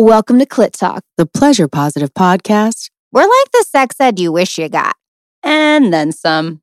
Welcome to Clit Talk, the pleasure positive podcast. We're like the sex ed you wish you got. And then some.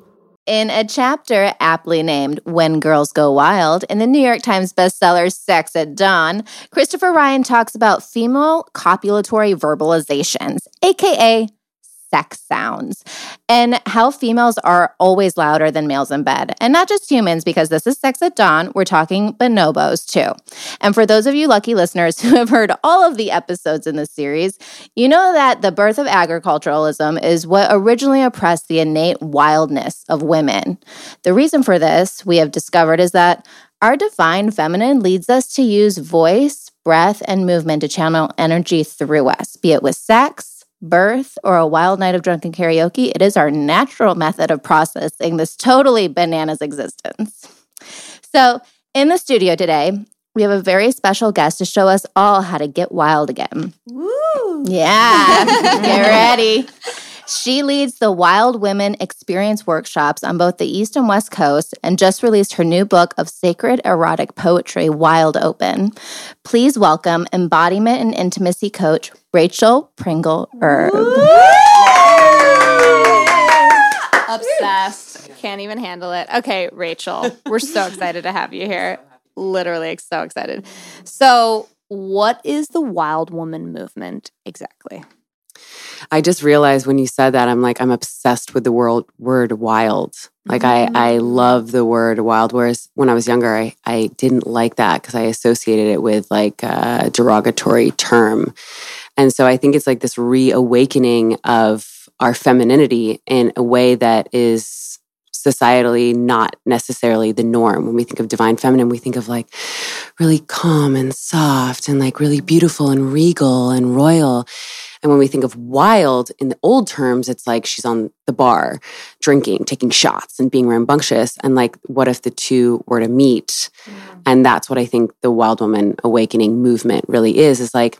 in a chapter aptly named When Girls Go Wild in the New York Times bestseller Sex at Dawn, Christopher Ryan talks about female copulatory verbalizations, aka sex sounds and how females are always louder than males in bed. And not just humans, because this is Sex at Dawn, we're talking bonobos too. And for those of you lucky listeners who have heard all of the episodes in this series, you know that the birth of agriculturalism is what originally oppressed the innate wildness of women. The reason for this, we have discovered, is that our divine feminine leads us to use voice, breath, and movement to channel energy through us, be it with sex, birth, or a wild night of drunken karaoke, it is our natural method of processing this totally bananas existence. So, in the studio today, we have a very special guest to show us all how to get wild again. Woo! Yeah, get ready. She leads the Wild Women Experience workshops on both the East and West Coast and just released her new book of sacred erotic poetry, Wild Open. Please welcome embodiment and intimacy coach Rachel Pringle Urb. Obsessed. Can't even handle it. Okay, Rachel, we're so excited to have you here. Literally so excited. So, what is the Wild Woman movement exactly? I just realized when you said that, I'm like, I'm obsessed with the word word wild. Like mm-hmm. I, I mm. love the word wild. Whereas when I was younger, I, I didn't like that because I associated it with like a derogatory term. And so I think it's like this reawakening of our femininity in a way that is societally not necessarily the norm. When we think of divine feminine, we think of like really calm and soft and like really beautiful and regal and royal. And when we think of wild in the old terms, it's like she's on the bar drinking, taking shots, and being rambunctious. And like, what if the two were to meet? Mm. And that's what I think the wild woman awakening movement really is, is like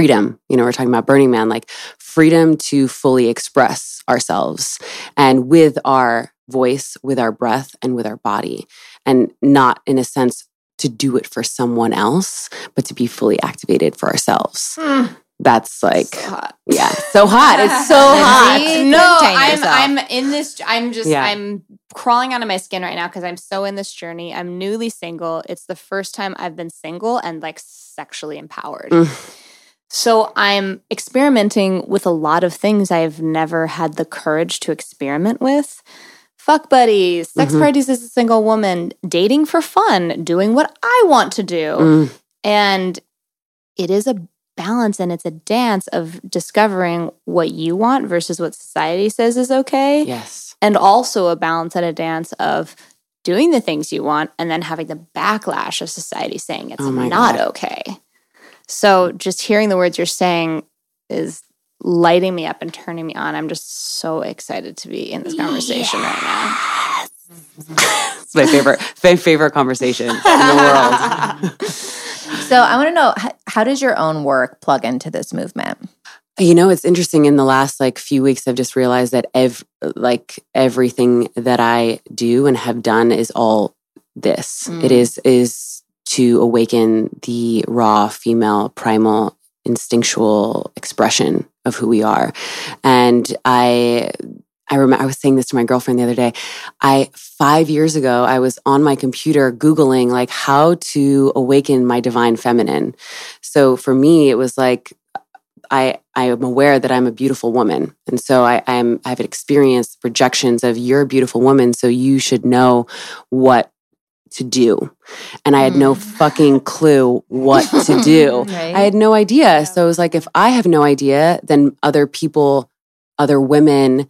freedom. You know, we're talking about Burning Man, like freedom to fully express ourselves and with our voice, with our breath, and with our body. And not in a sense to do it for someone else, but to be fully activated for ourselves. Mm that's like so yeah so hot it's so hot no i'm i'm in this i'm just yeah. i'm crawling out of my skin right now because i'm so in this journey i'm newly single it's the first time i've been single and like sexually empowered mm. So i'm experimenting with a lot of things i've never had the courage to experiment with fuck buddies sex mm-hmm. parties as a single woman dating for fun doing what i want to do mm. and it is a balance and it's a dance of discovering what you want versus what society says is okay. Yes. And also a balance and a dance of doing the things you want and then having the backlash of society saying it's oh not God. okay. So just hearing the words you're saying is lighting me up and turning me on. I'm just so excited to be in this conversation yes. right now. it's my favorite, my favorite conversation in the world. So I want to know how, how does your own work plug into this movement? You know, it's interesting. In the last like few weeks, I've just realized that ev- like everything that I do and have done is all this. Mm. It is is to awaken the raw female primal instinctual expression of who we are. And I I remember I was saying this to my girlfriend the other day. I five years ago, I was on my computer Googling like how to awaken my divine feminine. So for me, it was like I I am aware that I'm a beautiful woman. And so I, I'm I've experienced projections of you're a beautiful woman, so you should know what to do. And I had no mm. fucking clue what to do. right. I had no idea. Yeah. So it was like, if I have no idea, then other people, other women,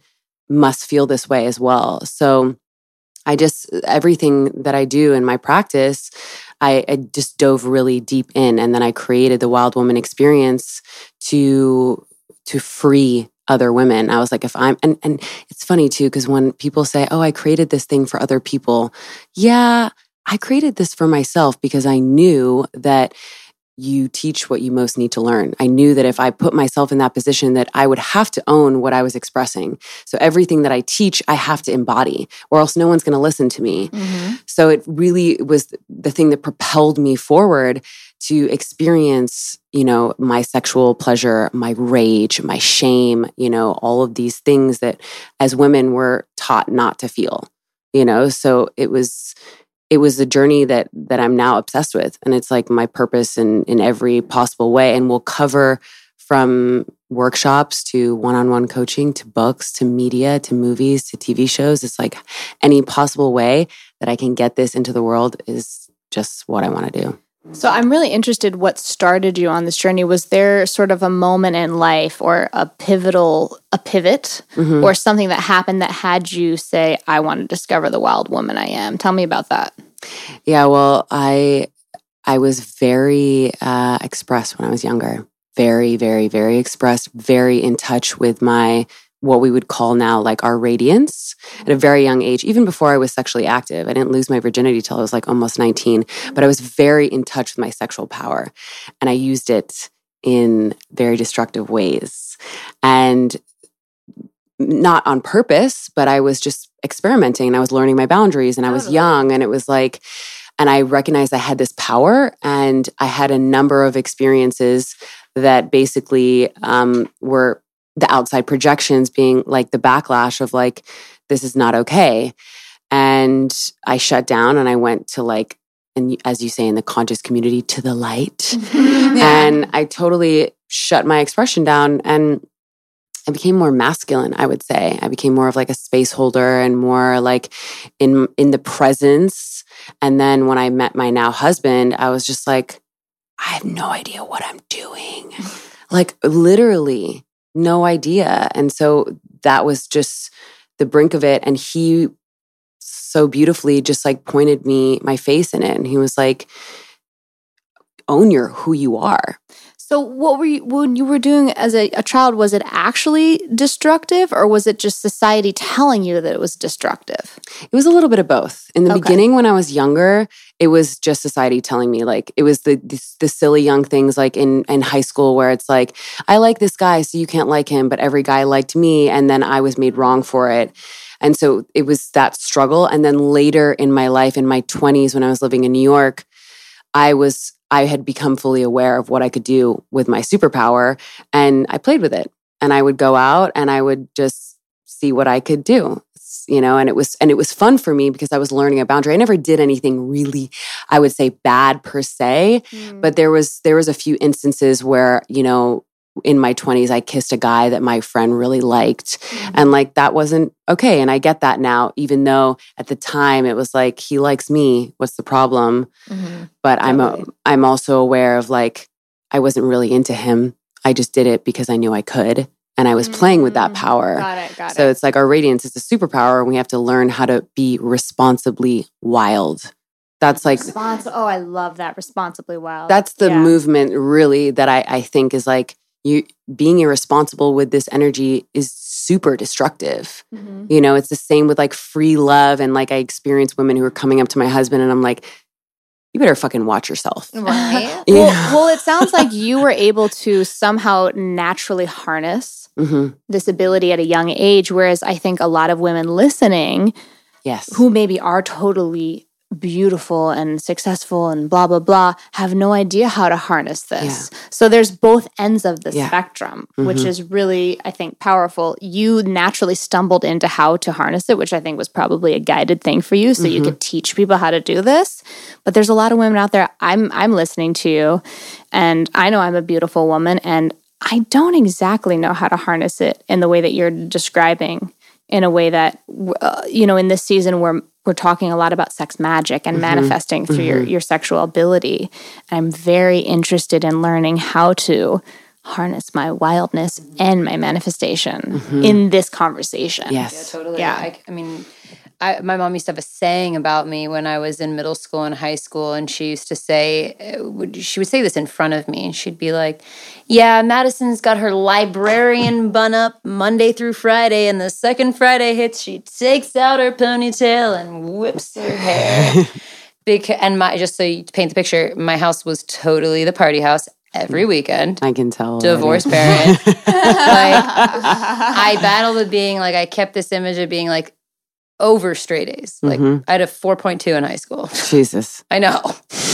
must feel this way as well. So I just, everything that I do in my practice, I, I, just dove really deep in and then I created the Wild Woman experience to, to free other women. I was like, if I'm, and, and it's funny too, because when people say, oh, I created this thing for other people, yeah, I created this for myself because I knew that you teach what you most need to learn. I knew that if I put myself in that position that I would have to own what I was expressing. So everything that I teach, I have to embody or else no one's going to listen to me. Mm-hmm. So it really was the thing that propelled me forward to experience, you know, my sexual pleasure, my rage, my shame, you know, all of these things that as women were taught not to feel. You know, so it was it was a journey that that I'm now obsessed with and it's like my purpose in in every possible way and we'll cover from workshops to one-on-one coaching to books to media to movies to TV shows it's like any possible way that I can get this into the world is just what I want to do. So I'm really interested what started you on this journey. Was there sort of a moment in life or a pivotal a pivot mm-hmm. or something that happened that had you say I want to discover the wild woman I am? Tell me about that. Yeah, well, I I was very uh expressed when I was younger. Very very very expressed, very in touch with my what we would call now like our radiance at a very young age, even before I was sexually active. I didn't lose my virginity till I was like almost 19, but I was very in touch with my sexual power and I used it in very destructive ways. And not on purpose, but I was just experimenting and I was learning my boundaries and I was young and it was like, and I recognized I had this power and I had a number of experiences that basically um, were the outside projections being like the backlash of like, this is not okay. And I shut down and I went to like, and as you say in the conscious community, to the light. yeah. And I totally shut my expression down and I became more masculine, I would say. I became more of like a space holder and more like in in the presence. And then when I met my now husband, I was just like, I have no idea what I'm doing. like literally no idea. And so that was just the brink of it. And he so beautifully just like pointed me my face in it. And he was like, own your who you are. So, what were you when you were doing as a, a, child? Was it actually destructive, or was it just society telling you that it was destructive? It was a little bit of both. In the okay. beginning, when I was younger, it was just society telling me like it was the, the the silly young things like in in high school where it's like I like this guy, so you can't like him, but every guy liked me, and then I was made wrong for it. And so it was that struggle. And then later in my life, in my 20s, when I was living in New York, I was I had become fully aware of what I could do with my superpower and I played with it. And I would go out and I would just see what I could do. You know, and it was and it was fun for me because I was learning a boundary. I never did anything really, I would say, bad per se, mm. but there was there was a few instances where you know in my 20s I kissed a guy that my friend really liked mm-hmm. and like that wasn't okay and I get that now even though at the time it was like he likes me what's the problem mm-hmm. but totally. I'm a, I'm also aware of like I wasn't really into him I just did it because I knew I could and I was mm-hmm. playing with that mm-hmm. power got it got so it. it's like our radiance is a superpower and we have to learn how to be responsibly wild that's like Respons- oh i love that responsibly wild that's the yeah. movement really that I, I think is like you being irresponsible with this energy is super destructive. Mm-hmm. You know, it's the same with like free love and like I experience women who are coming up to my husband and I'm like you better fucking watch yourself. Right. well, well, it sounds like you were able to somehow naturally harness mm-hmm. this ability at a young age. Whereas I think a lot of women listening, yes, who maybe are totally beautiful and successful and blah blah blah have no idea how to harness this. Yeah. So there's both ends of the yeah. spectrum, mm-hmm. which is really I think powerful. You naturally stumbled into how to harness it, which I think was probably a guided thing for you so mm-hmm. you could teach people how to do this. But there's a lot of women out there I'm I'm listening to you and I know I'm a beautiful woman and I don't exactly know how to harness it in the way that you're describing in a way that uh, you know in this season where we're talking a lot about sex magic and mm-hmm. manifesting through mm-hmm. your, your sexual ability. I'm very interested in learning how to harness my wildness and my manifestation mm-hmm. in this conversation. Yes. Yeah, totally. Yeah. I, I mean, I, my mom used to have a saying about me when I was in middle school and high school, and she used to say, uh, she would say this in front of me, and she'd be like, "Yeah, Madison's got her librarian bun up Monday through Friday, and the second Friday hits, she takes out her ponytail and whips her hair." because, and my just so you paint the picture, my house was totally the party house every weekend. I can tell. Divorce parent. like I battled with being like I kept this image of being like over straight A's. Like mm-hmm. I had a 4.2 in high school. Jesus. I know.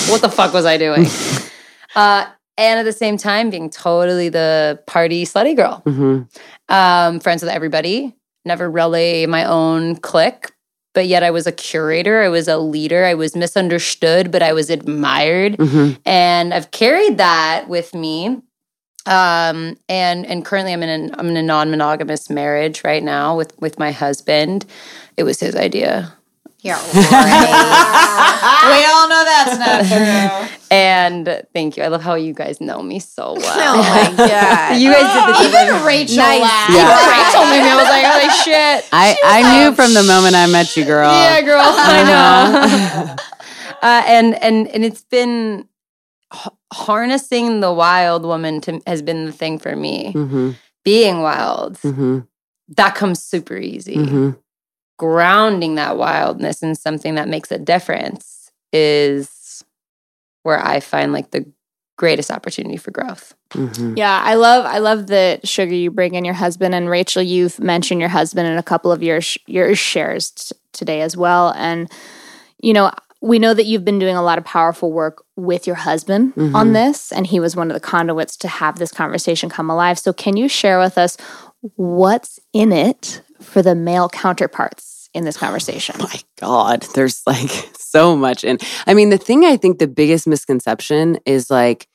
what the fuck was I doing? uh, and at the same time, being totally the party slutty girl. Mm-hmm. Um, friends with everybody. Never really my own clique, but yet I was a curator. I was a leader. I was misunderstood, but I was admired. Mm-hmm. And I've carried that with me. Um, and and currently I'm in an, I'm in a non-monogamous marriage right now with with my husband. It was his idea. Yeah, right. we all know that's not true. And thank you. I love how you guys know me so well. Oh my god! you guys did the even Rachel nice. laughed. Yeah. Rachel made me. I was like, holy shit. I I like, knew from the moment I met you, girl. Yeah, girl. I know. uh, and and and it's been harnessing the wild woman to, has been the thing for me. Mm-hmm. Being wild, mm-hmm. that comes super easy. Mm-hmm. Grounding that wildness in something that makes a difference is where I find like the greatest opportunity for growth. Mm-hmm. Yeah, I love I love the sugar you bring in your husband and Rachel. You've mentioned your husband in a couple of your your shares t- today as well, and you know we know that you've been doing a lot of powerful work with your husband mm-hmm. on this, and he was one of the conduits to have this conversation come alive. So, can you share with us what's in it for the male counterparts in this conversation? Oh my God, there's like so much. And I mean, the thing I think the biggest misconception is like,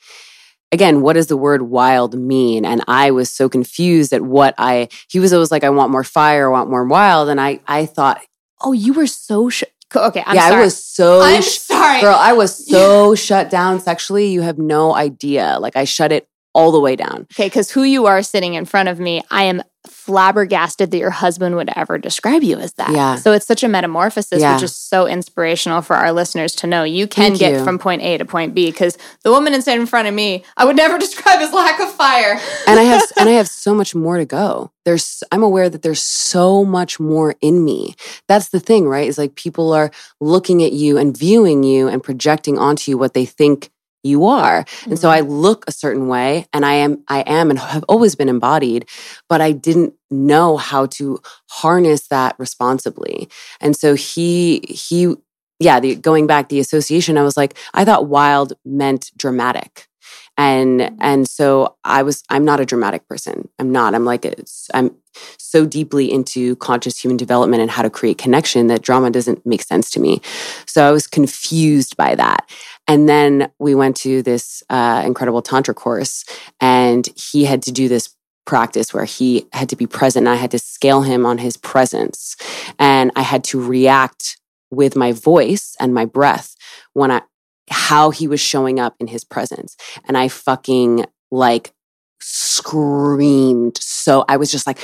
again, what does the word wild mean? And I was so confused at what I, he was always like, I want more fire, I want more wild. And I, I thought, oh, you were so, sh- Okay, I'm yeah, sorry. I was so. I'm sorry, girl. I was so shut down sexually. You have no idea. Like I shut it all the way down. Okay, because who you are sitting in front of me, I am flabbergasted that your husband would ever describe you as that. Yeah. So it's such a metamorphosis, yeah. which is so inspirational for our listeners to know. You can Thank get you. from point A to point B because the woman inside in front of me, I would never describe as lack of fire. and I have and I have so much more to go. There's I'm aware that there's so much more in me. That's the thing, right? Is like people are looking at you and viewing you and projecting onto you what they think you are. Mm-hmm. And so I mm-hmm. look a certain way and I am I am and have always been embodied, but I didn't know how to harness that responsibly. And so he he yeah, the going back the association I was like I thought wild meant dramatic. And mm-hmm. and so I was I'm not a dramatic person. I'm not. I'm like it's I'm so deeply into conscious human development and how to create connection that drama doesn't make sense to me. So I was confused by that. And then we went to this uh, incredible Tantra course, and he had to do this practice where he had to be present. And I had to scale him on his presence. And I had to react with my voice and my breath when I, how he was showing up in his presence. And I fucking like screamed. So I was just like,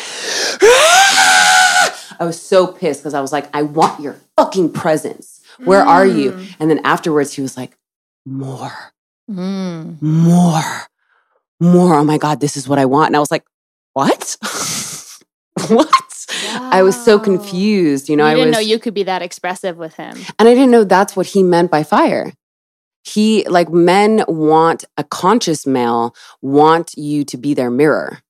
I was so pissed because I was like, I want your fucking presence. Where mm. are you? Mm. And then afterwards, he was like, more, mm. more, more. Oh my God, this is what I want. And I was like, what? what? Wow. I was so confused. You know, you I didn't was, know you could be that expressive with him. And I didn't know that's what he meant by fire. He, like, men want a conscious male, want you to be their mirror.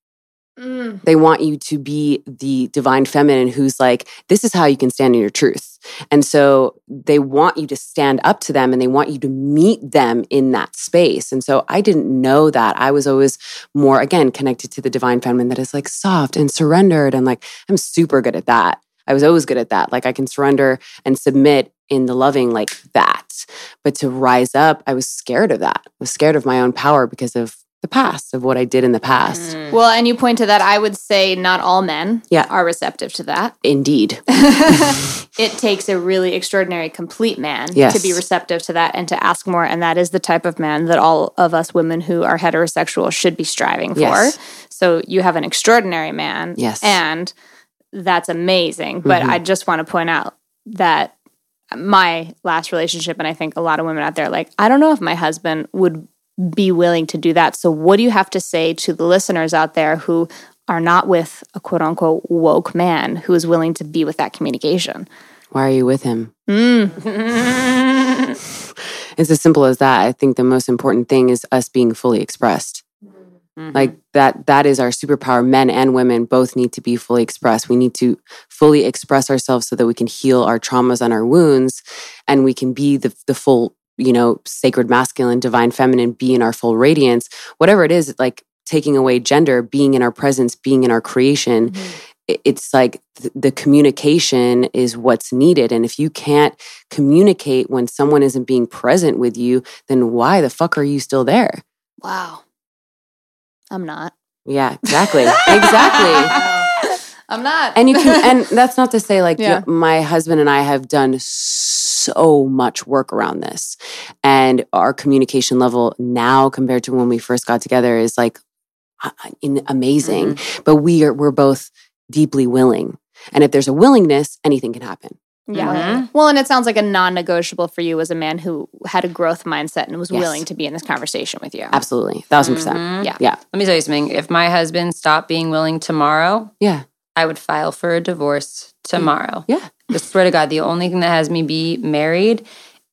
Mm. They want you to be the divine feminine who's like, this is how you can stand in your truth. And so they want you to stand up to them and they want you to meet them in that space. And so I didn't know that. I was always more, again, connected to the divine feminine that is like soft and surrendered. And like, I'm super good at that. I was always good at that. Like, I can surrender and submit in the loving like that. But to rise up, I was scared of that. I was scared of my own power because of the past of what I did in the past. Mm. Well, and you point to that. I would say not all men yeah. are receptive to that. Indeed. it takes a really extraordinary, complete man yes. to be receptive to that and to ask more. And that is the type of man that all of us women who are heterosexual should be striving for. Yes. So you have an extraordinary man. Yes. And that's amazing. But mm-hmm. I just want to point out that my last relationship, and I think a lot of women out there, like, I don't know if my husband would be willing to do that. So, what do you have to say to the listeners out there who are not with a quote unquote woke man who is willing to be with that communication? Why are you with him? Mm. it's as simple as that. I think the most important thing is us being fully expressed. Mm-hmm. Like that that is our superpower. Men and women both need to be fully expressed. We need to fully express ourselves so that we can heal our traumas and our wounds and we can be the the full, you know, sacred masculine, divine feminine, be in our full radiance. Whatever it is, like taking away gender, being in our presence, being in our creation. Mm-hmm it's like the communication is what's needed. And if you can't communicate when someone isn't being present with you, then why the fuck are you still there? Wow. I'm not. Yeah, exactly. exactly. I'm not. And you can, and that's not to say like yeah. my husband and I have done so much work around this. And our communication level now compared to when we first got together is like amazing. Mm-hmm. But we are, we're both deeply willing. And if there's a willingness, anything can happen. Yeah. Mm-hmm. Well, and it sounds like a non negotiable for you as a man who had a growth mindset and was yes. willing to be in this conversation with you. Absolutely. 1000%. percent mm-hmm. Yeah. Yeah. Let me tell you something. If my husband stopped being willing tomorrow, yeah, I would file for a divorce tomorrow. Yeah. I swear to God, the only thing that has me be married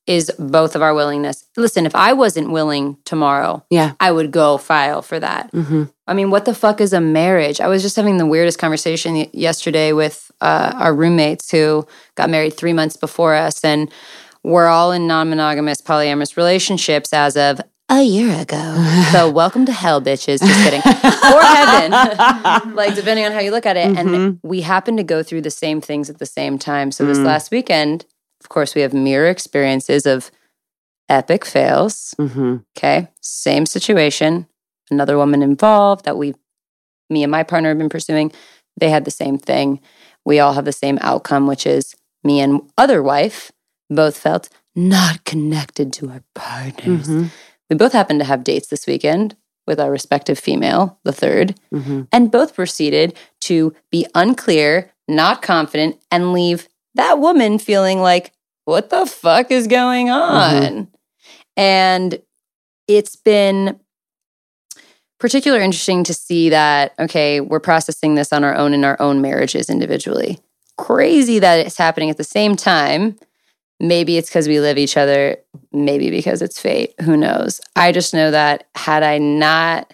is both of our willingness. Listen, if I wasn't willing tomorrow, yeah, I would go file for that. Mm-hmm. I mean, what the fuck is a marriage? I was just having the weirdest conversation yesterday with uh, our roommates who got married three months before us, and we're all in non-monogamous polyamorous relationships as of a year ago. so welcome to hell, bitches. Just kidding. or heaven. like depending on how you look at it. Mm-hmm. And we happen to go through the same things at the same time. So this mm. last weekend, of course, we have mirror experiences of epic fails. Mm-hmm. Okay. Same situation. Another woman involved that we, me and my partner have been pursuing. They had the same thing. We all have the same outcome, which is me and other wife both felt not connected to our partners. Mm-hmm. We both happened to have dates this weekend with our respective female, the 3rd mm-hmm. and both proceeded to be unclear, not confident, and leave that woman feeling like, what the fuck is going mm-hmm. on? Mm-hmm. And it's been particularly interesting to see that, okay, we're processing this on our own in our own marriages individually. Crazy that it's happening at the same time. Maybe it's because we live each other, maybe because it's fate. Who knows? I just know that had I not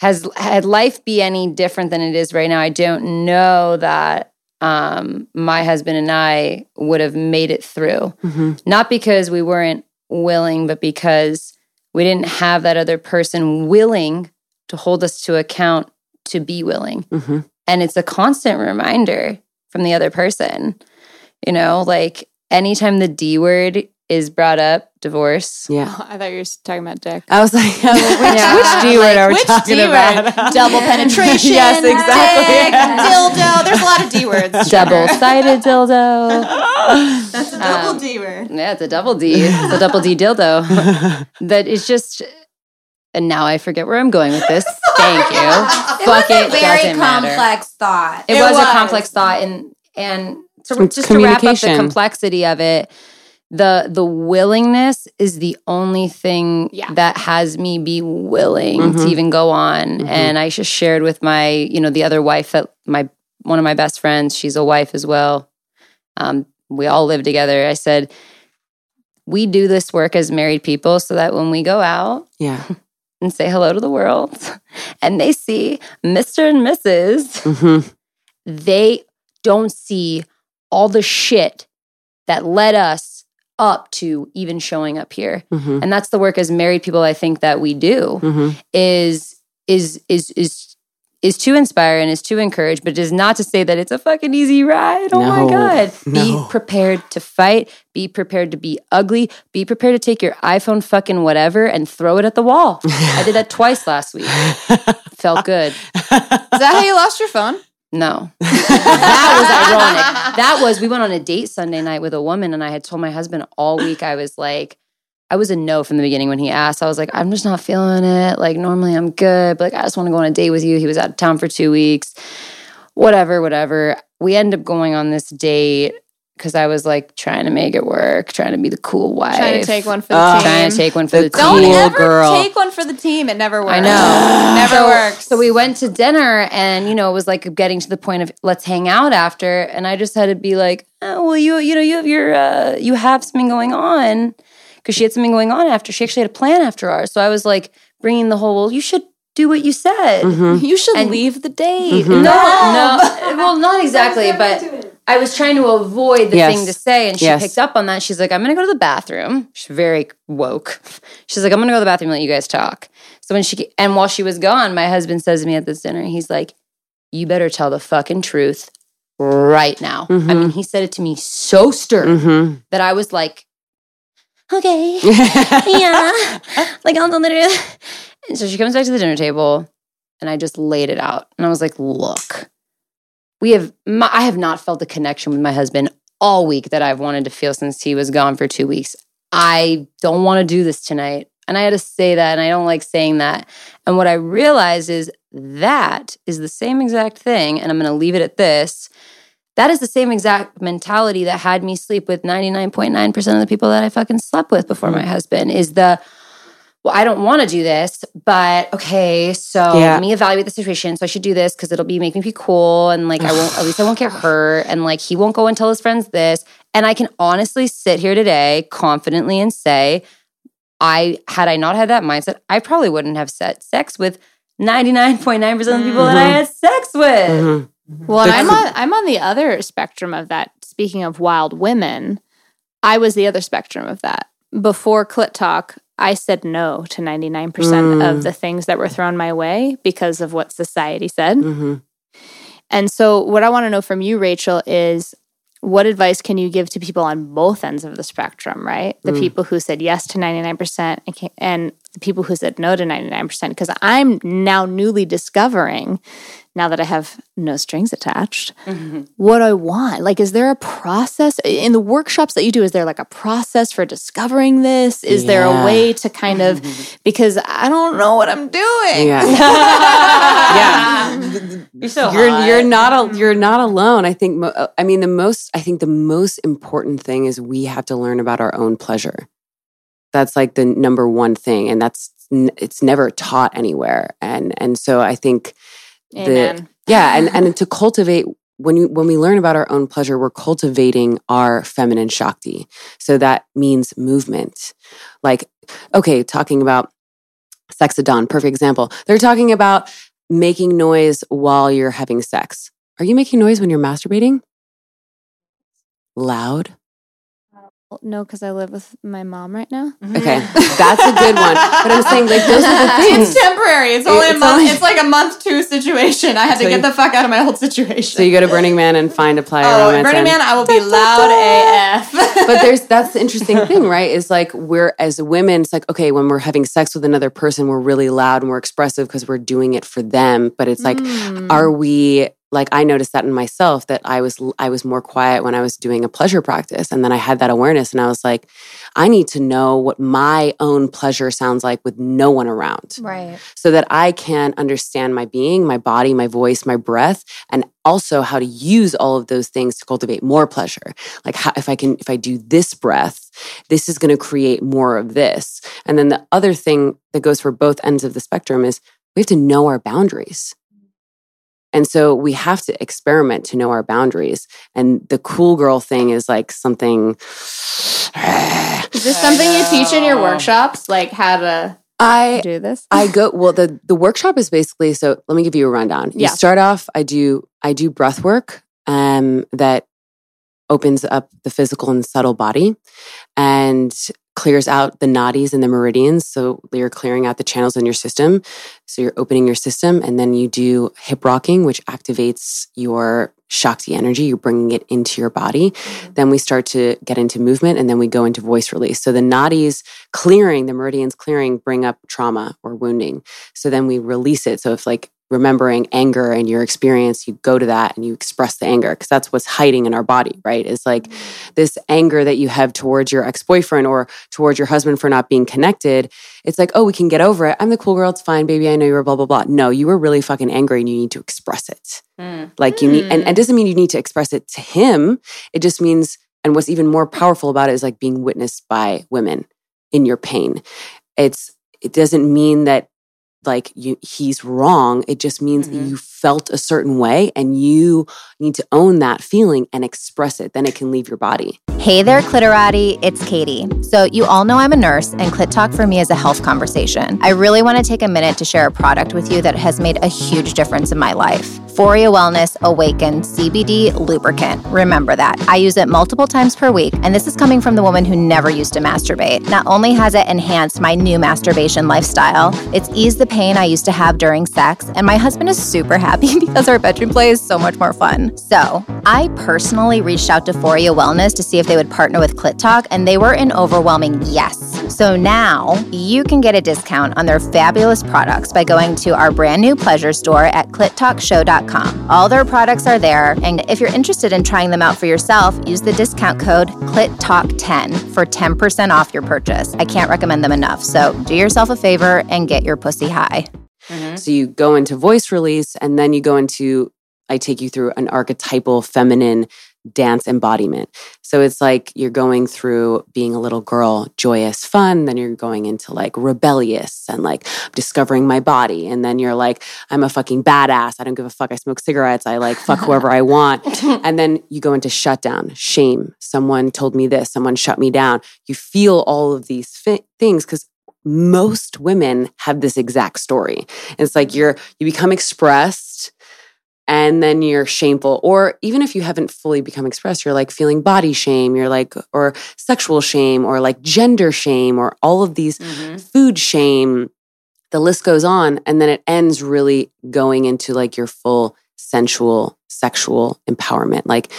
has had life be any different than it is right now, I don't know that um, my husband and I would have made it through. Mm-hmm. Not because we weren't willing, but because we didn't have that other person willing to hold us to account to be willing. Mm-hmm. And it's a constant reminder from the other person, you know, like anytime the D word is brought up, divorce. Yeah. I thought you were talking about dick. I was like, which, yeah. which D word are we which talking D-word? about? Double penetration. yes, exactly. Dick, dildo. There's a lot of D words. Double sided dildo. That's a double um, D word. Yeah, it's a double D. It's a double D dildo. that is just. And now I forget where I'm going with this. Thank you. it Fuck was a very complex matter. thought. It, it was, was, a complex thought, and and to, just to wrap up the complexity of it the the willingness is the only thing yeah. that has me be willing mm-hmm. to even go on mm-hmm. and i just shared with my you know the other wife that my one of my best friends she's a wife as well um, we all live together i said we do this work as married people so that when we go out yeah and say hello to the world and they see mr and missus mm-hmm. they don't see all the shit that led us up to even showing up here. Mm-hmm. And that's the work as married people I think that we do mm-hmm. is is is is is to inspire and is to encourage, but it is not to say that it's a fucking easy ride. Oh no, my God. No. Be prepared to fight. Be prepared to be ugly. Be prepared to take your iPhone fucking whatever and throw it at the wall. I did that twice last week. Felt good. Is that how you lost your phone? No. that was ironic. That was, we went on a date Sunday night with a woman, and I had told my husband all week, I was like, I was a no from the beginning when he asked. I was like, I'm just not feeling it. Like, normally I'm good, but like, I just want to go on a date with you. He was out of town for two weeks. Whatever, whatever. We end up going on this date. Because I was like trying to make it work, trying to be the cool wife, trying to take one for the uh, team, trying to take one for the, the team. Don't ever girl. take one for the team. It never works. I know, never so, works. So we went to dinner, and you know, it was like getting to the point of let's hang out after, and I just had to be like, oh, well, you you know, you have your uh, you have something going on because she had something going on after. She actually had a plan after ours, so I was like bringing the whole, well, you should do what you said. Mm-hmm. You should and leave the date. Mm-hmm. No, no, well, not exactly, but I was trying to avoid the yes. thing to say, and she yes. picked up on that. She's like, "I'm gonna go to the bathroom." She's very woke. She's like, "I'm gonna go to the bathroom and let you guys talk." So when she and while she was gone, my husband says to me at this dinner, he's like, "You better tell the fucking truth right now." Mm-hmm. I mean, he said it to me so stern mm-hmm. that I was like, "Okay, yeah, like I'll tell the truth." And so she comes back to the dinner table, and I just laid it out, and I was like, "Look." We have my, I have not felt the connection with my husband all week that I've wanted to feel since he was gone for 2 weeks. I don't want to do this tonight. And I had to say that and I don't like saying that. And what I realized is that is the same exact thing and I'm going to leave it at this. That is the same exact mentality that had me sleep with 99.9% of the people that I fucking slept with before mm. my husband is the well, I don't want to do this, but okay, so yeah. let me evaluate the situation. So I should do this because it'll be make me be cool and like I won't at least I won't get hurt and like he won't go and tell his friends this. And I can honestly sit here today confidently and say, I had I not had that mindset, I probably wouldn't have set sex with 99.9% of the people mm-hmm. that I had sex with. Mm-hmm. Well, I'm on I'm on the other spectrum of that. Speaking of wild women, I was the other spectrum of that. Before Clit Talk, I said no to 99% mm. of the things that were thrown my way because of what society said. Mm-hmm. And so, what I want to know from you, Rachel, is what advice can you give to people on both ends of the spectrum, right? The mm. people who said yes to 99% and, and the people who said no to 99%? Because I'm now newly discovering now that I have no strings attached, mm-hmm. what I want. Like, is there a process in the workshops that you do? Is there like a process for discovering this? Is yeah. there a way to kind of, because I don't know what I'm doing. Yeah. yeah. You're so you're, hot. you're not, a, you're not alone. I think, mo- uh, I mean, the most, I think the most important thing is we have to learn about our own pleasure. That's like the number one thing. And that's, it's never taught anywhere. And, and so I think, Amen. The, yeah, and and to cultivate when you when we learn about our own pleasure, we're cultivating our feminine shakti. So that means movement. Like, okay, talking about sex at dawn, perfect example. They're talking about making noise while you're having sex. Are you making noise when you're masturbating? Loud? No, because I live with my mom right now. Mm-hmm. Okay, that's a good one. But I'm saying like those are the things. It's temporary. It's only it's a month. Only... It's like a month two situation. I had so to get you, the fuck out of my old situation. So you go to Burning Man and find a plier. Oh, Burning and, Man, I will be loud AF. but there's that's the interesting thing, right? Is like we're as women, it's like okay, when we're having sex with another person, we're really loud and we're expressive because we're doing it for them. But it's like, mm. are we like i noticed that in myself that i was i was more quiet when i was doing a pleasure practice and then i had that awareness and i was like i need to know what my own pleasure sounds like with no one around. Right. So that i can understand my being my body my voice my breath and also how to use all of those things to cultivate more pleasure. Like how, if i can if i do this breath this is going to create more of this. And then the other thing that goes for both ends of the spectrum is we have to know our boundaries and so we have to experiment to know our boundaries. And the cool girl thing is like something. Is this something you teach in your workshops? Like how to I do this? I go well the the workshop is basically so let me give you a rundown. You yeah. start off I do I do breath work um that opens up the physical and subtle body and clears out the nadis and the meridians. So you're clearing out the channels in your system. So you're opening your system. And then you do hip rocking, which activates your Shakti energy. You're bringing it into your body. Mm-hmm. Then we start to get into movement and then we go into voice release. So the nadis clearing, the meridians clearing, bring up trauma or wounding. So then we release it. So if like remembering anger and your experience, you go to that and you express the anger because that's what's hiding in our body, right? It's like mm-hmm. this anger that you have towards your ex boyfriend or towards your husband for not being connected. It's like, oh, we can get over it. I'm the cool girl. It's fine, baby. I know you were blah, blah, blah. No, you were really fucking angry and you need to express it. Mm. Like you need, and, and it doesn't mean you need to express it to him. It just means And what's even more powerful about it is like being witnessed by women in your pain. It's it doesn't mean that like you he's wrong. It just means mm-hmm. that you felt a certain way and you need to own that feeling and express it. Then it can leave your body. Hey there, Clitorati. It's Katie. So, you all know I'm a nurse, and Clit Talk for me is a health conversation. I really want to take a minute to share a product with you that has made a huge difference in my life. Foria Wellness Awaken CBD lubricant. Remember that. I use it multiple times per week, and this is coming from the woman who never used to masturbate. Not only has it enhanced my new masturbation lifestyle, it's eased the pain I used to have during sex, and my husband is super happy because our bedroom play is so much more fun. So, I personally reached out to Foria Wellness to see if they would partner with Clit Talk, and they were an overwhelming yes. So now you can get a discount on their fabulous products by going to our brand new pleasure store at clittalkshow.com. All their products are there, and if you're interested in trying them out for yourself, use the discount code CLITTALK10 for 10% off your purchase. I can't recommend them enough. So do yourself a favor and get your pussy high. Mm-hmm. So you go into voice release and then you go into I take you through an archetypal feminine dance embodiment. So it's like you're going through being a little girl, joyous, fun. Then you're going into like rebellious and like discovering my body. And then you're like, I'm a fucking badass. I don't give a fuck. I smoke cigarettes. I like fuck whoever I want. And then you go into shutdown, shame. Someone told me this. Someone shut me down. You feel all of these fi- things because most women have this exact story. It's like you're, you become expressed and then you're shameful. Or even if you haven't fully become expressed you're like feeling body shame you're like or sexual shame or like gender shame or all of these mm-hmm. food shame. The list goes on and then it ends really going into like your full sensual sexual empowerment. Like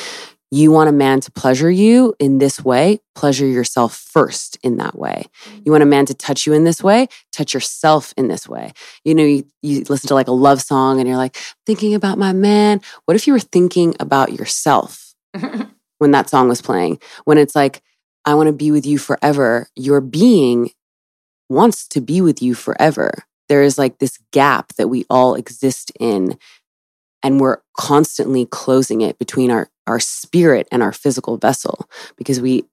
you want a man to pleasure you in this way, pleasure yourself first in that way. You want a man to touch you in this way, touch yourself in this way. You know, you, you listen to like a love song and you're like, thinking about my man. What if you were thinking about yourself when that song was playing? When it's like, I want to be with you forever. Your being wants to be with you forever. There is like this gap that we all exist in and we're constantly closing it between our our spirit and our physical vessel because we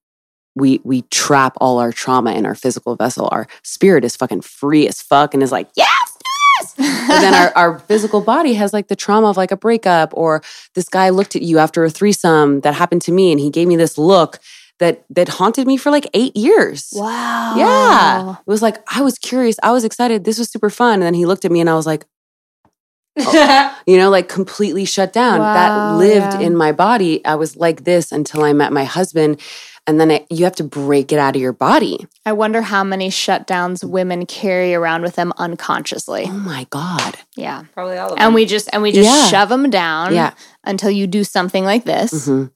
we we trap all our trauma in our physical vessel our spirit is fucking free as fuck and is like yes yes and then our, our physical body has like the trauma of like a breakup or this guy looked at you after a threesome that happened to me and he gave me this look that that haunted me for like eight years. Wow. Yeah. It was like I was curious. I was excited. This was super fun. And then he looked at me and I was like, you know, like completely shut down. Wow, that lived yeah. in my body. I was like this until I met my husband. And then it, you have to break it out of your body. I wonder how many shutdowns women carry around with them unconsciously. Oh my god! Yeah, probably all of them. And we just and we just yeah. shove them down yeah. until you do something like this. Mm-hmm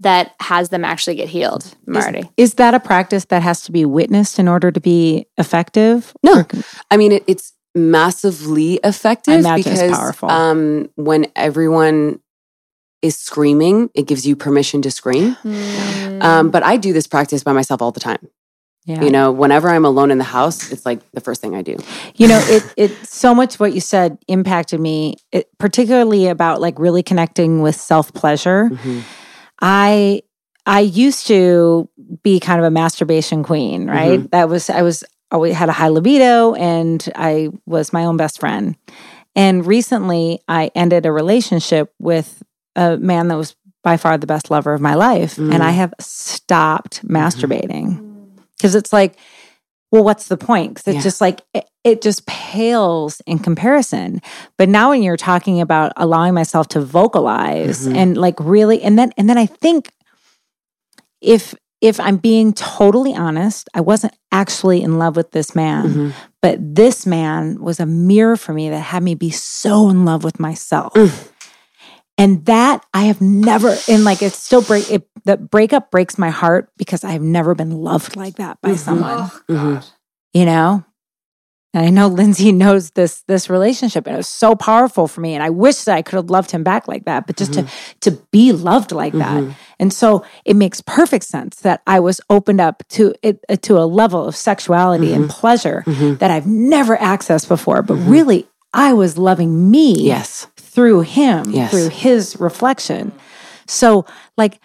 that has them actually get healed, Marty. Is, is, that a practice that has to be witnessed in order to be effective? No. I mean, it, it's massively effective because um, when everyone is screaming, it gives you permission to scream. Mm. Um, but I do this practice by myself all the time. Yeah. You know, whenever I'm alone in the house, it's like the first thing I do. You know, it it so much what you said impacted me, it, particularly about like really connecting with self pleasure. Mm-hmm. I I used to be kind of a masturbation queen, right? Mm-hmm. That was I was always had a high libido and I was my own best friend. And recently I ended a relationship with a man that was by far the best lover of my life. Mm. And I have stopped mm-hmm. masturbating because it's like, well, what's the point? Because it's yeah. just like, it, it just pales in comparison. But now when you're talking about allowing myself to vocalize mm-hmm. and like really, and then, and then I think if if I'm being totally honest, I wasn't actually in love with this man, mm-hmm. but this man was a mirror for me that had me be so in love with myself. Mm. And that I have never, and like it still break it. The breakup breaks my heart because I have never been loved like that by mm-hmm. someone. Oh, mm-hmm. You know, and I know Lindsay knows this this relationship, and it was so powerful for me. And I wish that I could have loved him back like that, but just mm-hmm. to to be loved like mm-hmm. that. And so it makes perfect sense that I was opened up to it uh, to a level of sexuality mm-hmm. and pleasure mm-hmm. that I've never accessed before. But mm-hmm. really, I was loving me, yes, through him, yes. through his reflection. So, like,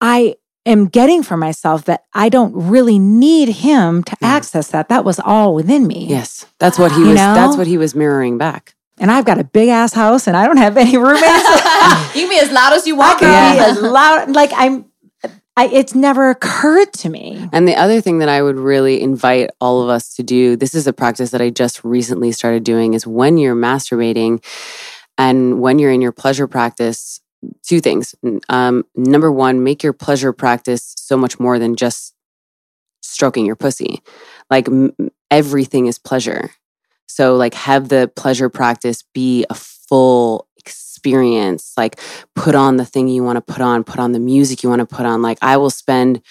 I am getting for myself that I don't really need him to yeah. access that. That was all within me. Yes. That's what he was know? that's what he was mirroring back. And I've got a big ass house and I don't have any roommates. you can be as loud as you want. I can be as loud like I'm I, it's never occurred to me. And the other thing that I would really invite all of us to do this is a practice that I just recently started doing is when you're masturbating and when you're in your pleasure practice, two things. Um, number one, make your pleasure practice so much more than just stroking your pussy. Like m- everything is pleasure. So, like, have the pleasure practice be a full experience. Like, put on the thing you want to put on, put on the music you want to put on. Like, I will spend,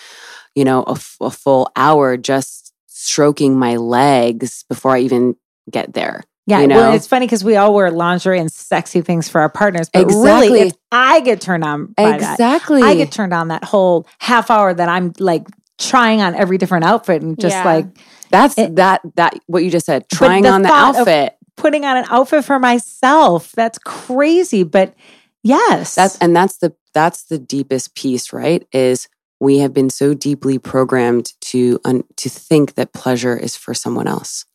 you know, a, f- a full hour just stroking my legs before I even get there. Yeah, you know? well, it's funny because we all wear lingerie and sexy things for our partners, but exactly. really, if I get turned on by exactly, that, I get turned on that whole half hour that I'm like trying on every different outfit and just yeah. like that's it, that that what you just said, trying the on the outfit, putting on an outfit for myself. That's crazy, but yes, that's and that's the that's the deepest piece, right? Is we have been so deeply programmed to un, to think that pleasure is for someone else.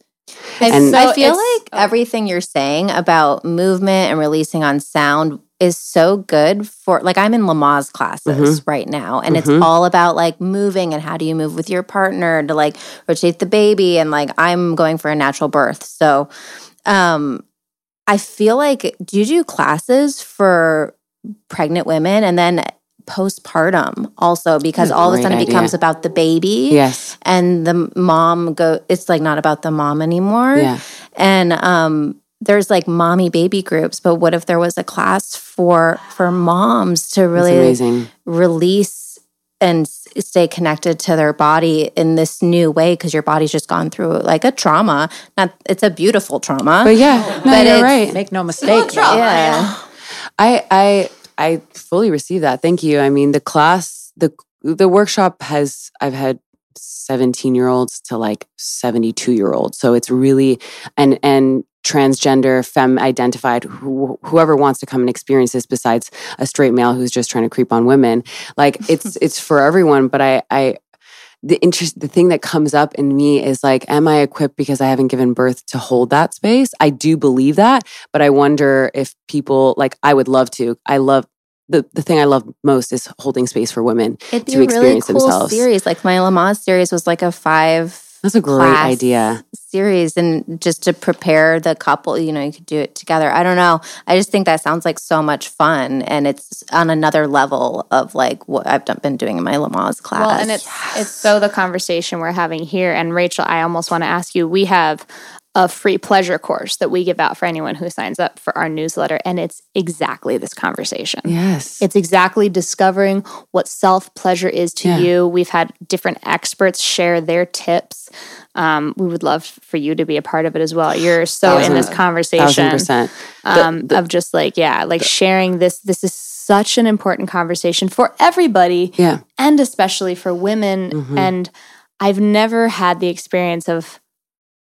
And so I feel like oh. everything you're saying about movement and releasing on sound is so good for like I'm in Lamaze classes mm-hmm. right now and mm-hmm. it's all about like moving and how do you move with your partner to like rotate the baby and like I'm going for a natural birth. So um I feel like do you do classes for pregnant women and then postpartum also because all of a sudden it becomes about the baby. Yes. And the mom go it's like not about the mom anymore. Yeah. And um there's like mommy baby groups, but what if there was a class for for moms to really release and stay connected to their body in this new way because your body's just gone through like a trauma. Not it's a beautiful trauma. But yeah, no, but you're right. Make no mistake. Trauma, yeah. I I I fully receive that. Thank you. I mean, the class, the the workshop has I've had 17 year olds to like 72 year olds. So it's really and and transgender, femme identified, who, whoever wants to come and experience this besides a straight male who's just trying to creep on women. Like it's it's for everyone, but I I the interest the thing that comes up in me is like am i equipped because i haven't given birth to hold that space i do believe that but i wonder if people like i would love to i love the, the thing I love most is holding space for women It'd to experience really cool themselves. Series like my Lamaze series was like a five that's a great idea. Series and just to prepare the couple, you know, you could do it together. I don't know. I just think that sounds like so much fun, and it's on another level of like what I've done, been doing in my Lamaze class. Well, and it's yes. it's so the conversation we're having here. And Rachel, I almost want to ask you. We have a free pleasure course that we give out for anyone who signs up for our newsletter. And it's exactly this conversation. Yes. It's exactly discovering what self pleasure is to yeah. you. We've had different experts share their tips. Um, we would love for you to be a part of it as well. You're so thousand, in this conversation percent. Um, the, the, of just like, yeah, like the, sharing this. This is such an important conversation for everybody. Yeah. And especially for women. Mm-hmm. And I've never had the experience of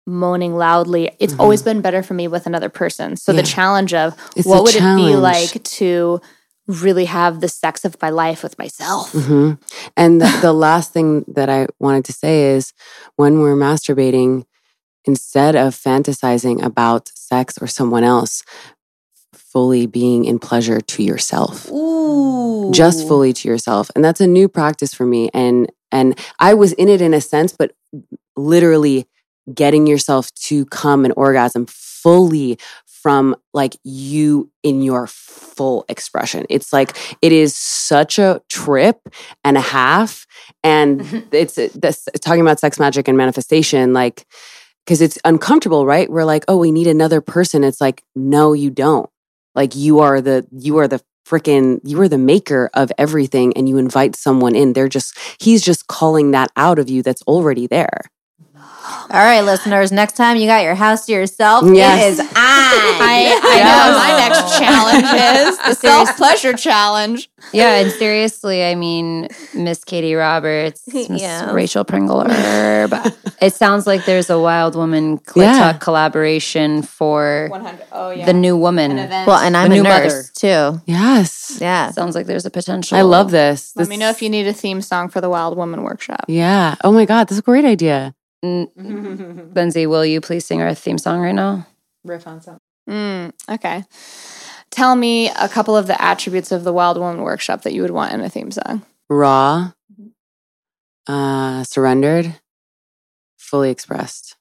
moaning loudly. It's mm-hmm. always been better for me with another person. So yeah. the challenge of it's what would challenge. it be like to really have the sex of my life with myself. Mm-hmm. And the, the last thing that I wanted to say is when we're masturbating, instead of fantasizing about sex or someone else, fully being in pleasure to yourself. Ooh. Just fully to yourself. And that's a new practice for me. And and I was in it in a sense, but literally getting yourself to come and orgasm fully from like you in your full expression. It's like it is such a trip and a half and mm-hmm. it's uh, this talking about sex magic and manifestation like because it's uncomfortable, right? We're like, "Oh, we need another person." It's like, "No, you don't." Like you are the you are the freaking you are the maker of everything and you invite someone in. They're just he's just calling that out of you that's already there. All right, listeners. Next time you got your house to yourself, yes. it is on. I, I know my next challenge is the self pleasure challenge. Yeah, and seriously, I mean, Miss Katie Roberts, Miss yeah. Rachel Pringle it sounds like there's a Wild Woman Clit yeah. collaboration for oh, yeah. the new woman. Well, and I'm the a nurse mother. too. Yes. Yeah. Sounds like there's a potential. I love this. Let this... me know if you need a theme song for the Wild Woman workshop. Yeah. Oh my God, this is a great idea. Lindsay, will you please sing our theme song right now? Riff on something. Mm, okay. Tell me a couple of the attributes of the Wild Woman Workshop that you would want in a theme song. Raw, uh, surrendered, fully expressed.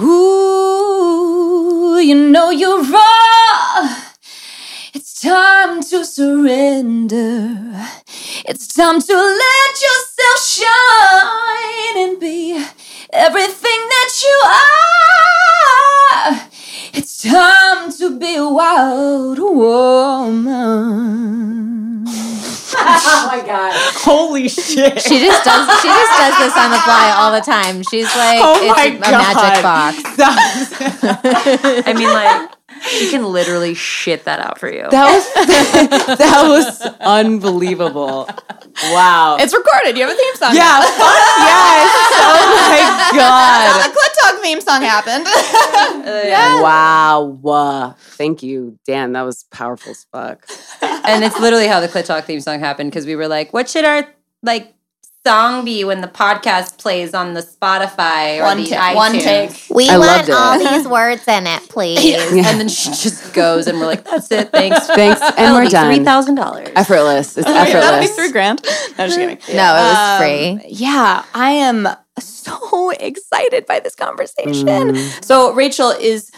Ooh, you know you're raw. It's time to surrender. It's time to let yourself shit! She just does. She just does this on the fly all the time. She's like, oh it's a, a magic box. I mean, like she can literally shit that out for you. That was that was unbelievable. Wow. It's recorded. You have a theme song. Yeah. yes. Oh my god. the Clit Talk theme song happened. yeah. Wow. Thank you, Dan. That was powerful as fuck. And it's literally how the Clit Talk theme song happened because we were like, what should our like song be when the podcast plays on the Spotify or one the t- iTunes? One take. We I want all these words in it, please. Yeah. And then she just goes, and we're like, "That's it, thanks, thanks," and That'll we're done. Three thousand dollars. Effortless. It's effortless. That'll be three grand. No, just kidding. No, it was um, free. Yeah, I am so excited by this conversation. Mm. So, Rachel is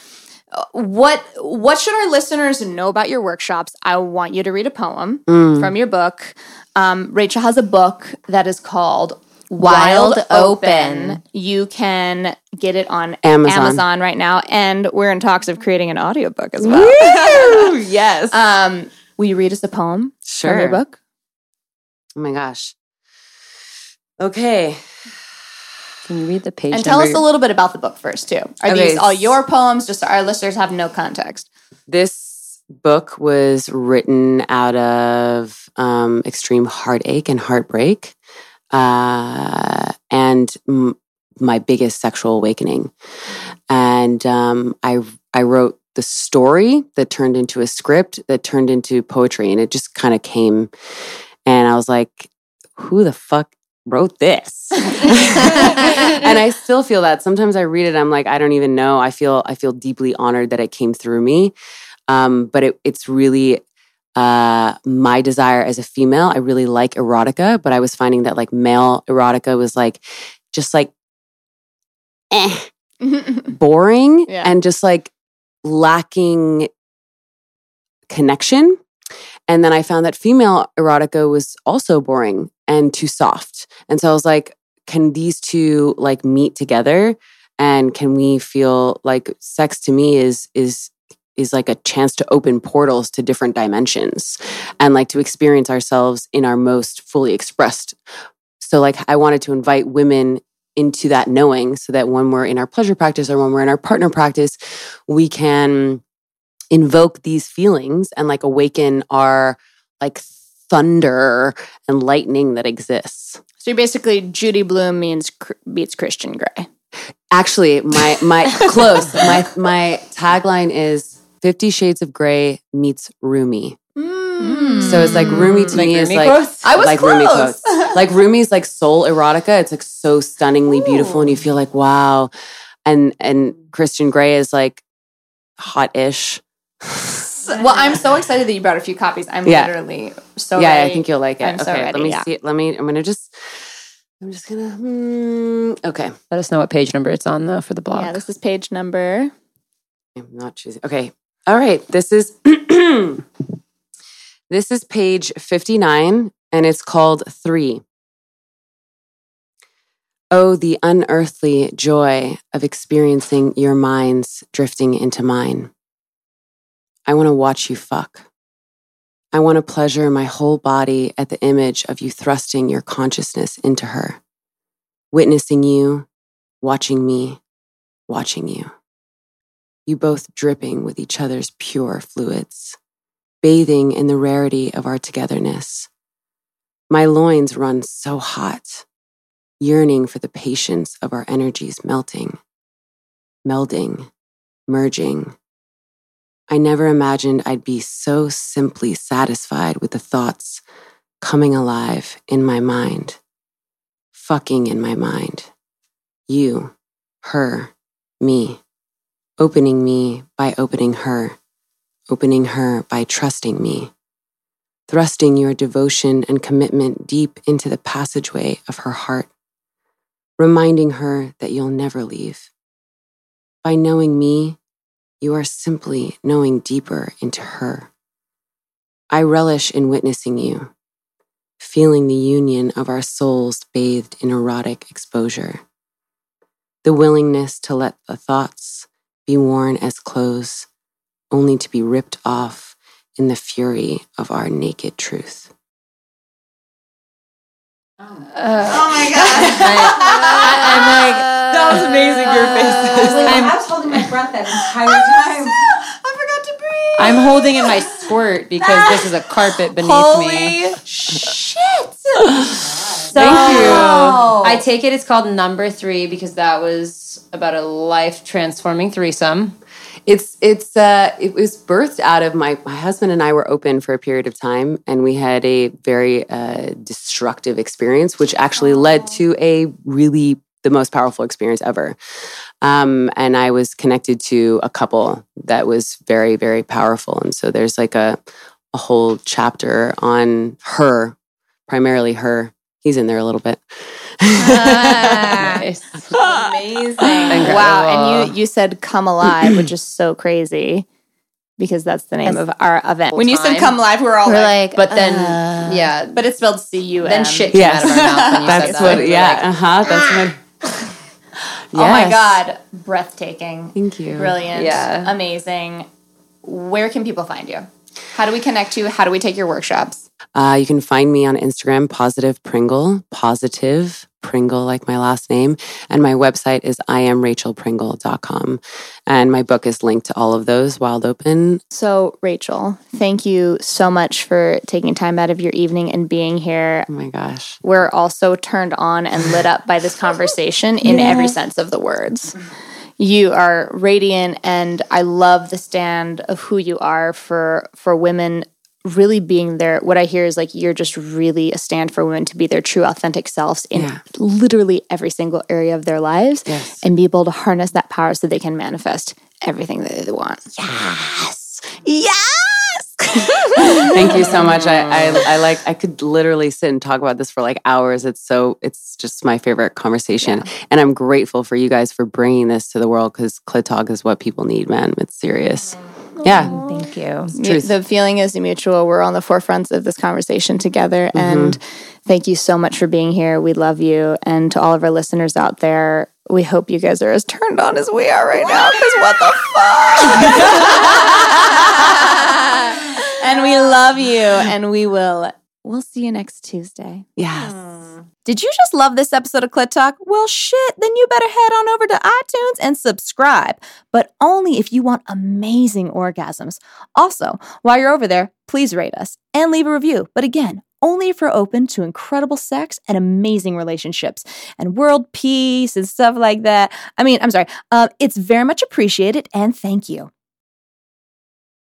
what what should our listeners know about your workshops? I want you to read a poem mm. from your book. Um, Rachel has a book that is called Wild, Wild Open. Open. You can get it on Amazon. Amazon. right now, and we're in talks of creating an audiobook as well. yes. Um, will you read us a poem sure. from your book? Oh my gosh. Okay. Can you read the page? And tell us a little bit about the book first, too. Are okay. these all your poems? Just so our listeners have no context. This book was written out of um, extreme heartache and heartbreak, uh, and m- my biggest sexual awakening. And um, I I wrote the story that turned into a script that turned into poetry, and it just kind of came. And I was like, "Who the fuck wrote this. And i still feel that. Sometimes i read it i'm like i don't even know. I feel i feel deeply honored that it came through me. Um, but it, it's really uh, my desire as a female. I really like erotica but i was finding that like male erotica was like just like eh, boring yeah. and just like lacking connection. And then I found that female erotica was also boring and too soft. And so I was like, can these two like meet together? And can we feel like sex to me is is is like a chance to open portals to different dimensions and like to experience ourselves in our most fully expressed. So like I wanted to invite women into that knowing so that when we're in our pleasure practice or when we're in our partner practice, we can invoke these feelings and like awaken our like thunder and lightning that exists. So you're basically Judy Blume means beats Christian Grey. Actually, my my close my my tagline is Fifty Shades of Grey meets Rumi. Mm. So it's like Rumi to like me Rumi is like quotes? I was like close. Rumi quotes. like Rumi's like soul erotica. It's like so stunningly Ooh. beautiful, and you feel like wow. And and Christian Grey is like hot-ish well, I'm so excited that you brought a few copies. I'm yeah. literally so yeah. Ready. I think you'll like it. I'm okay, so ready, let me yeah. see. Let me. I'm gonna just. I'm just gonna. Hmm, okay. Let us know what page number it's on though for the blog. Yeah, this is page number. I'm not choosing. Okay. All right. This is. this is page 59, and it's called Three. Oh, the unearthly joy of experiencing your minds drifting into mine. I want to watch you fuck. I want to pleasure my whole body at the image of you thrusting your consciousness into her. witnessing you, watching me, watching you. You both dripping with each other's pure fluids, bathing in the rarity of our togetherness. My loins run so hot, yearning for the patience of our energies melting, melding, merging. I never imagined I'd be so simply satisfied with the thoughts coming alive in my mind fucking in my mind. You, her, me, opening me by opening her, opening her by trusting me, thrusting your devotion and commitment deep into the passageway of her heart, reminding her that you'll never leave. By knowing me, you are simply knowing deeper into her. I relish in witnessing you feeling the union of our souls bathed in erotic exposure. The willingness to let the thoughts be worn as clothes, only to be ripped off in the fury of our naked truth. Oh, uh, oh my god! I, am like, that was amazing. Your face. I was holding my breath that entire time. I forgot to breathe. I'm holding in my squirt because this is a carpet beneath Holy me. shit! so Thank you. I take it it's called number three because that was about a life transforming threesome. It's it's uh it was birthed out of my my husband and I were open for a period of time and we had a very uh destructive experience which actually led to a really the most powerful experience ever. Um, and I was connected to a couple that was very, very powerful. And so there's like a, a whole chapter on her, primarily her. He's in there a little bit. nice. Amazing. Incredible. Wow. And you you said come alive, which is so crazy because that's the name of our event. When you said "come live," we were all we're like, like, but then uh, yeah, but it's spelled C U M. Then shit came yes. out of our mouth when you that's said that. What, yeah, like, uh huh. That's what. Yes. Oh my God. Breathtaking. Thank you. Brilliant. Yeah. Amazing. Where can people find you? How do we connect you? How do we take your workshops? Uh, you can find me on Instagram, Positive Pringle, Positive Pringle, like my last name. And my website is iamrachelpringle.com. And my book is linked to all of those, Wild Open. So, Rachel, thank you so much for taking time out of your evening and being here. Oh my gosh. We're also turned on and lit up by this conversation in every sense of the words. You are radiant and I love the stand of who you are for for women really being there what i hear is like you're just really a stand for women to be their true authentic selves in yeah. literally every single area of their lives yes. and be able to harness that power so they can manifest everything that they want yes yes thank you so much I, I, I like i could literally sit and talk about this for like hours it's so it's just my favorite conversation yeah. and i'm grateful for you guys for bringing this to the world because clit talk is what people need man it's serious mm-hmm. Yeah. Thank you. The feeling is mutual. We're on the forefronts of this conversation together. Mm-hmm. And thank you so much for being here. We love you. And to all of our listeners out there, we hope you guys are as turned on as we are right now. Because what the fuck? and we love you. And we will We'll see you next Tuesday. Yes. Mm. Did you just love this episode of Clit Talk? Well, shit, then you better head on over to iTunes and subscribe, but only if you want amazing orgasms. Also, while you're over there, please rate us and leave a review. But again, only if you're open to incredible sex and amazing relationships and world peace and stuff like that. I mean, I'm sorry. Uh, it's very much appreciated and thank you.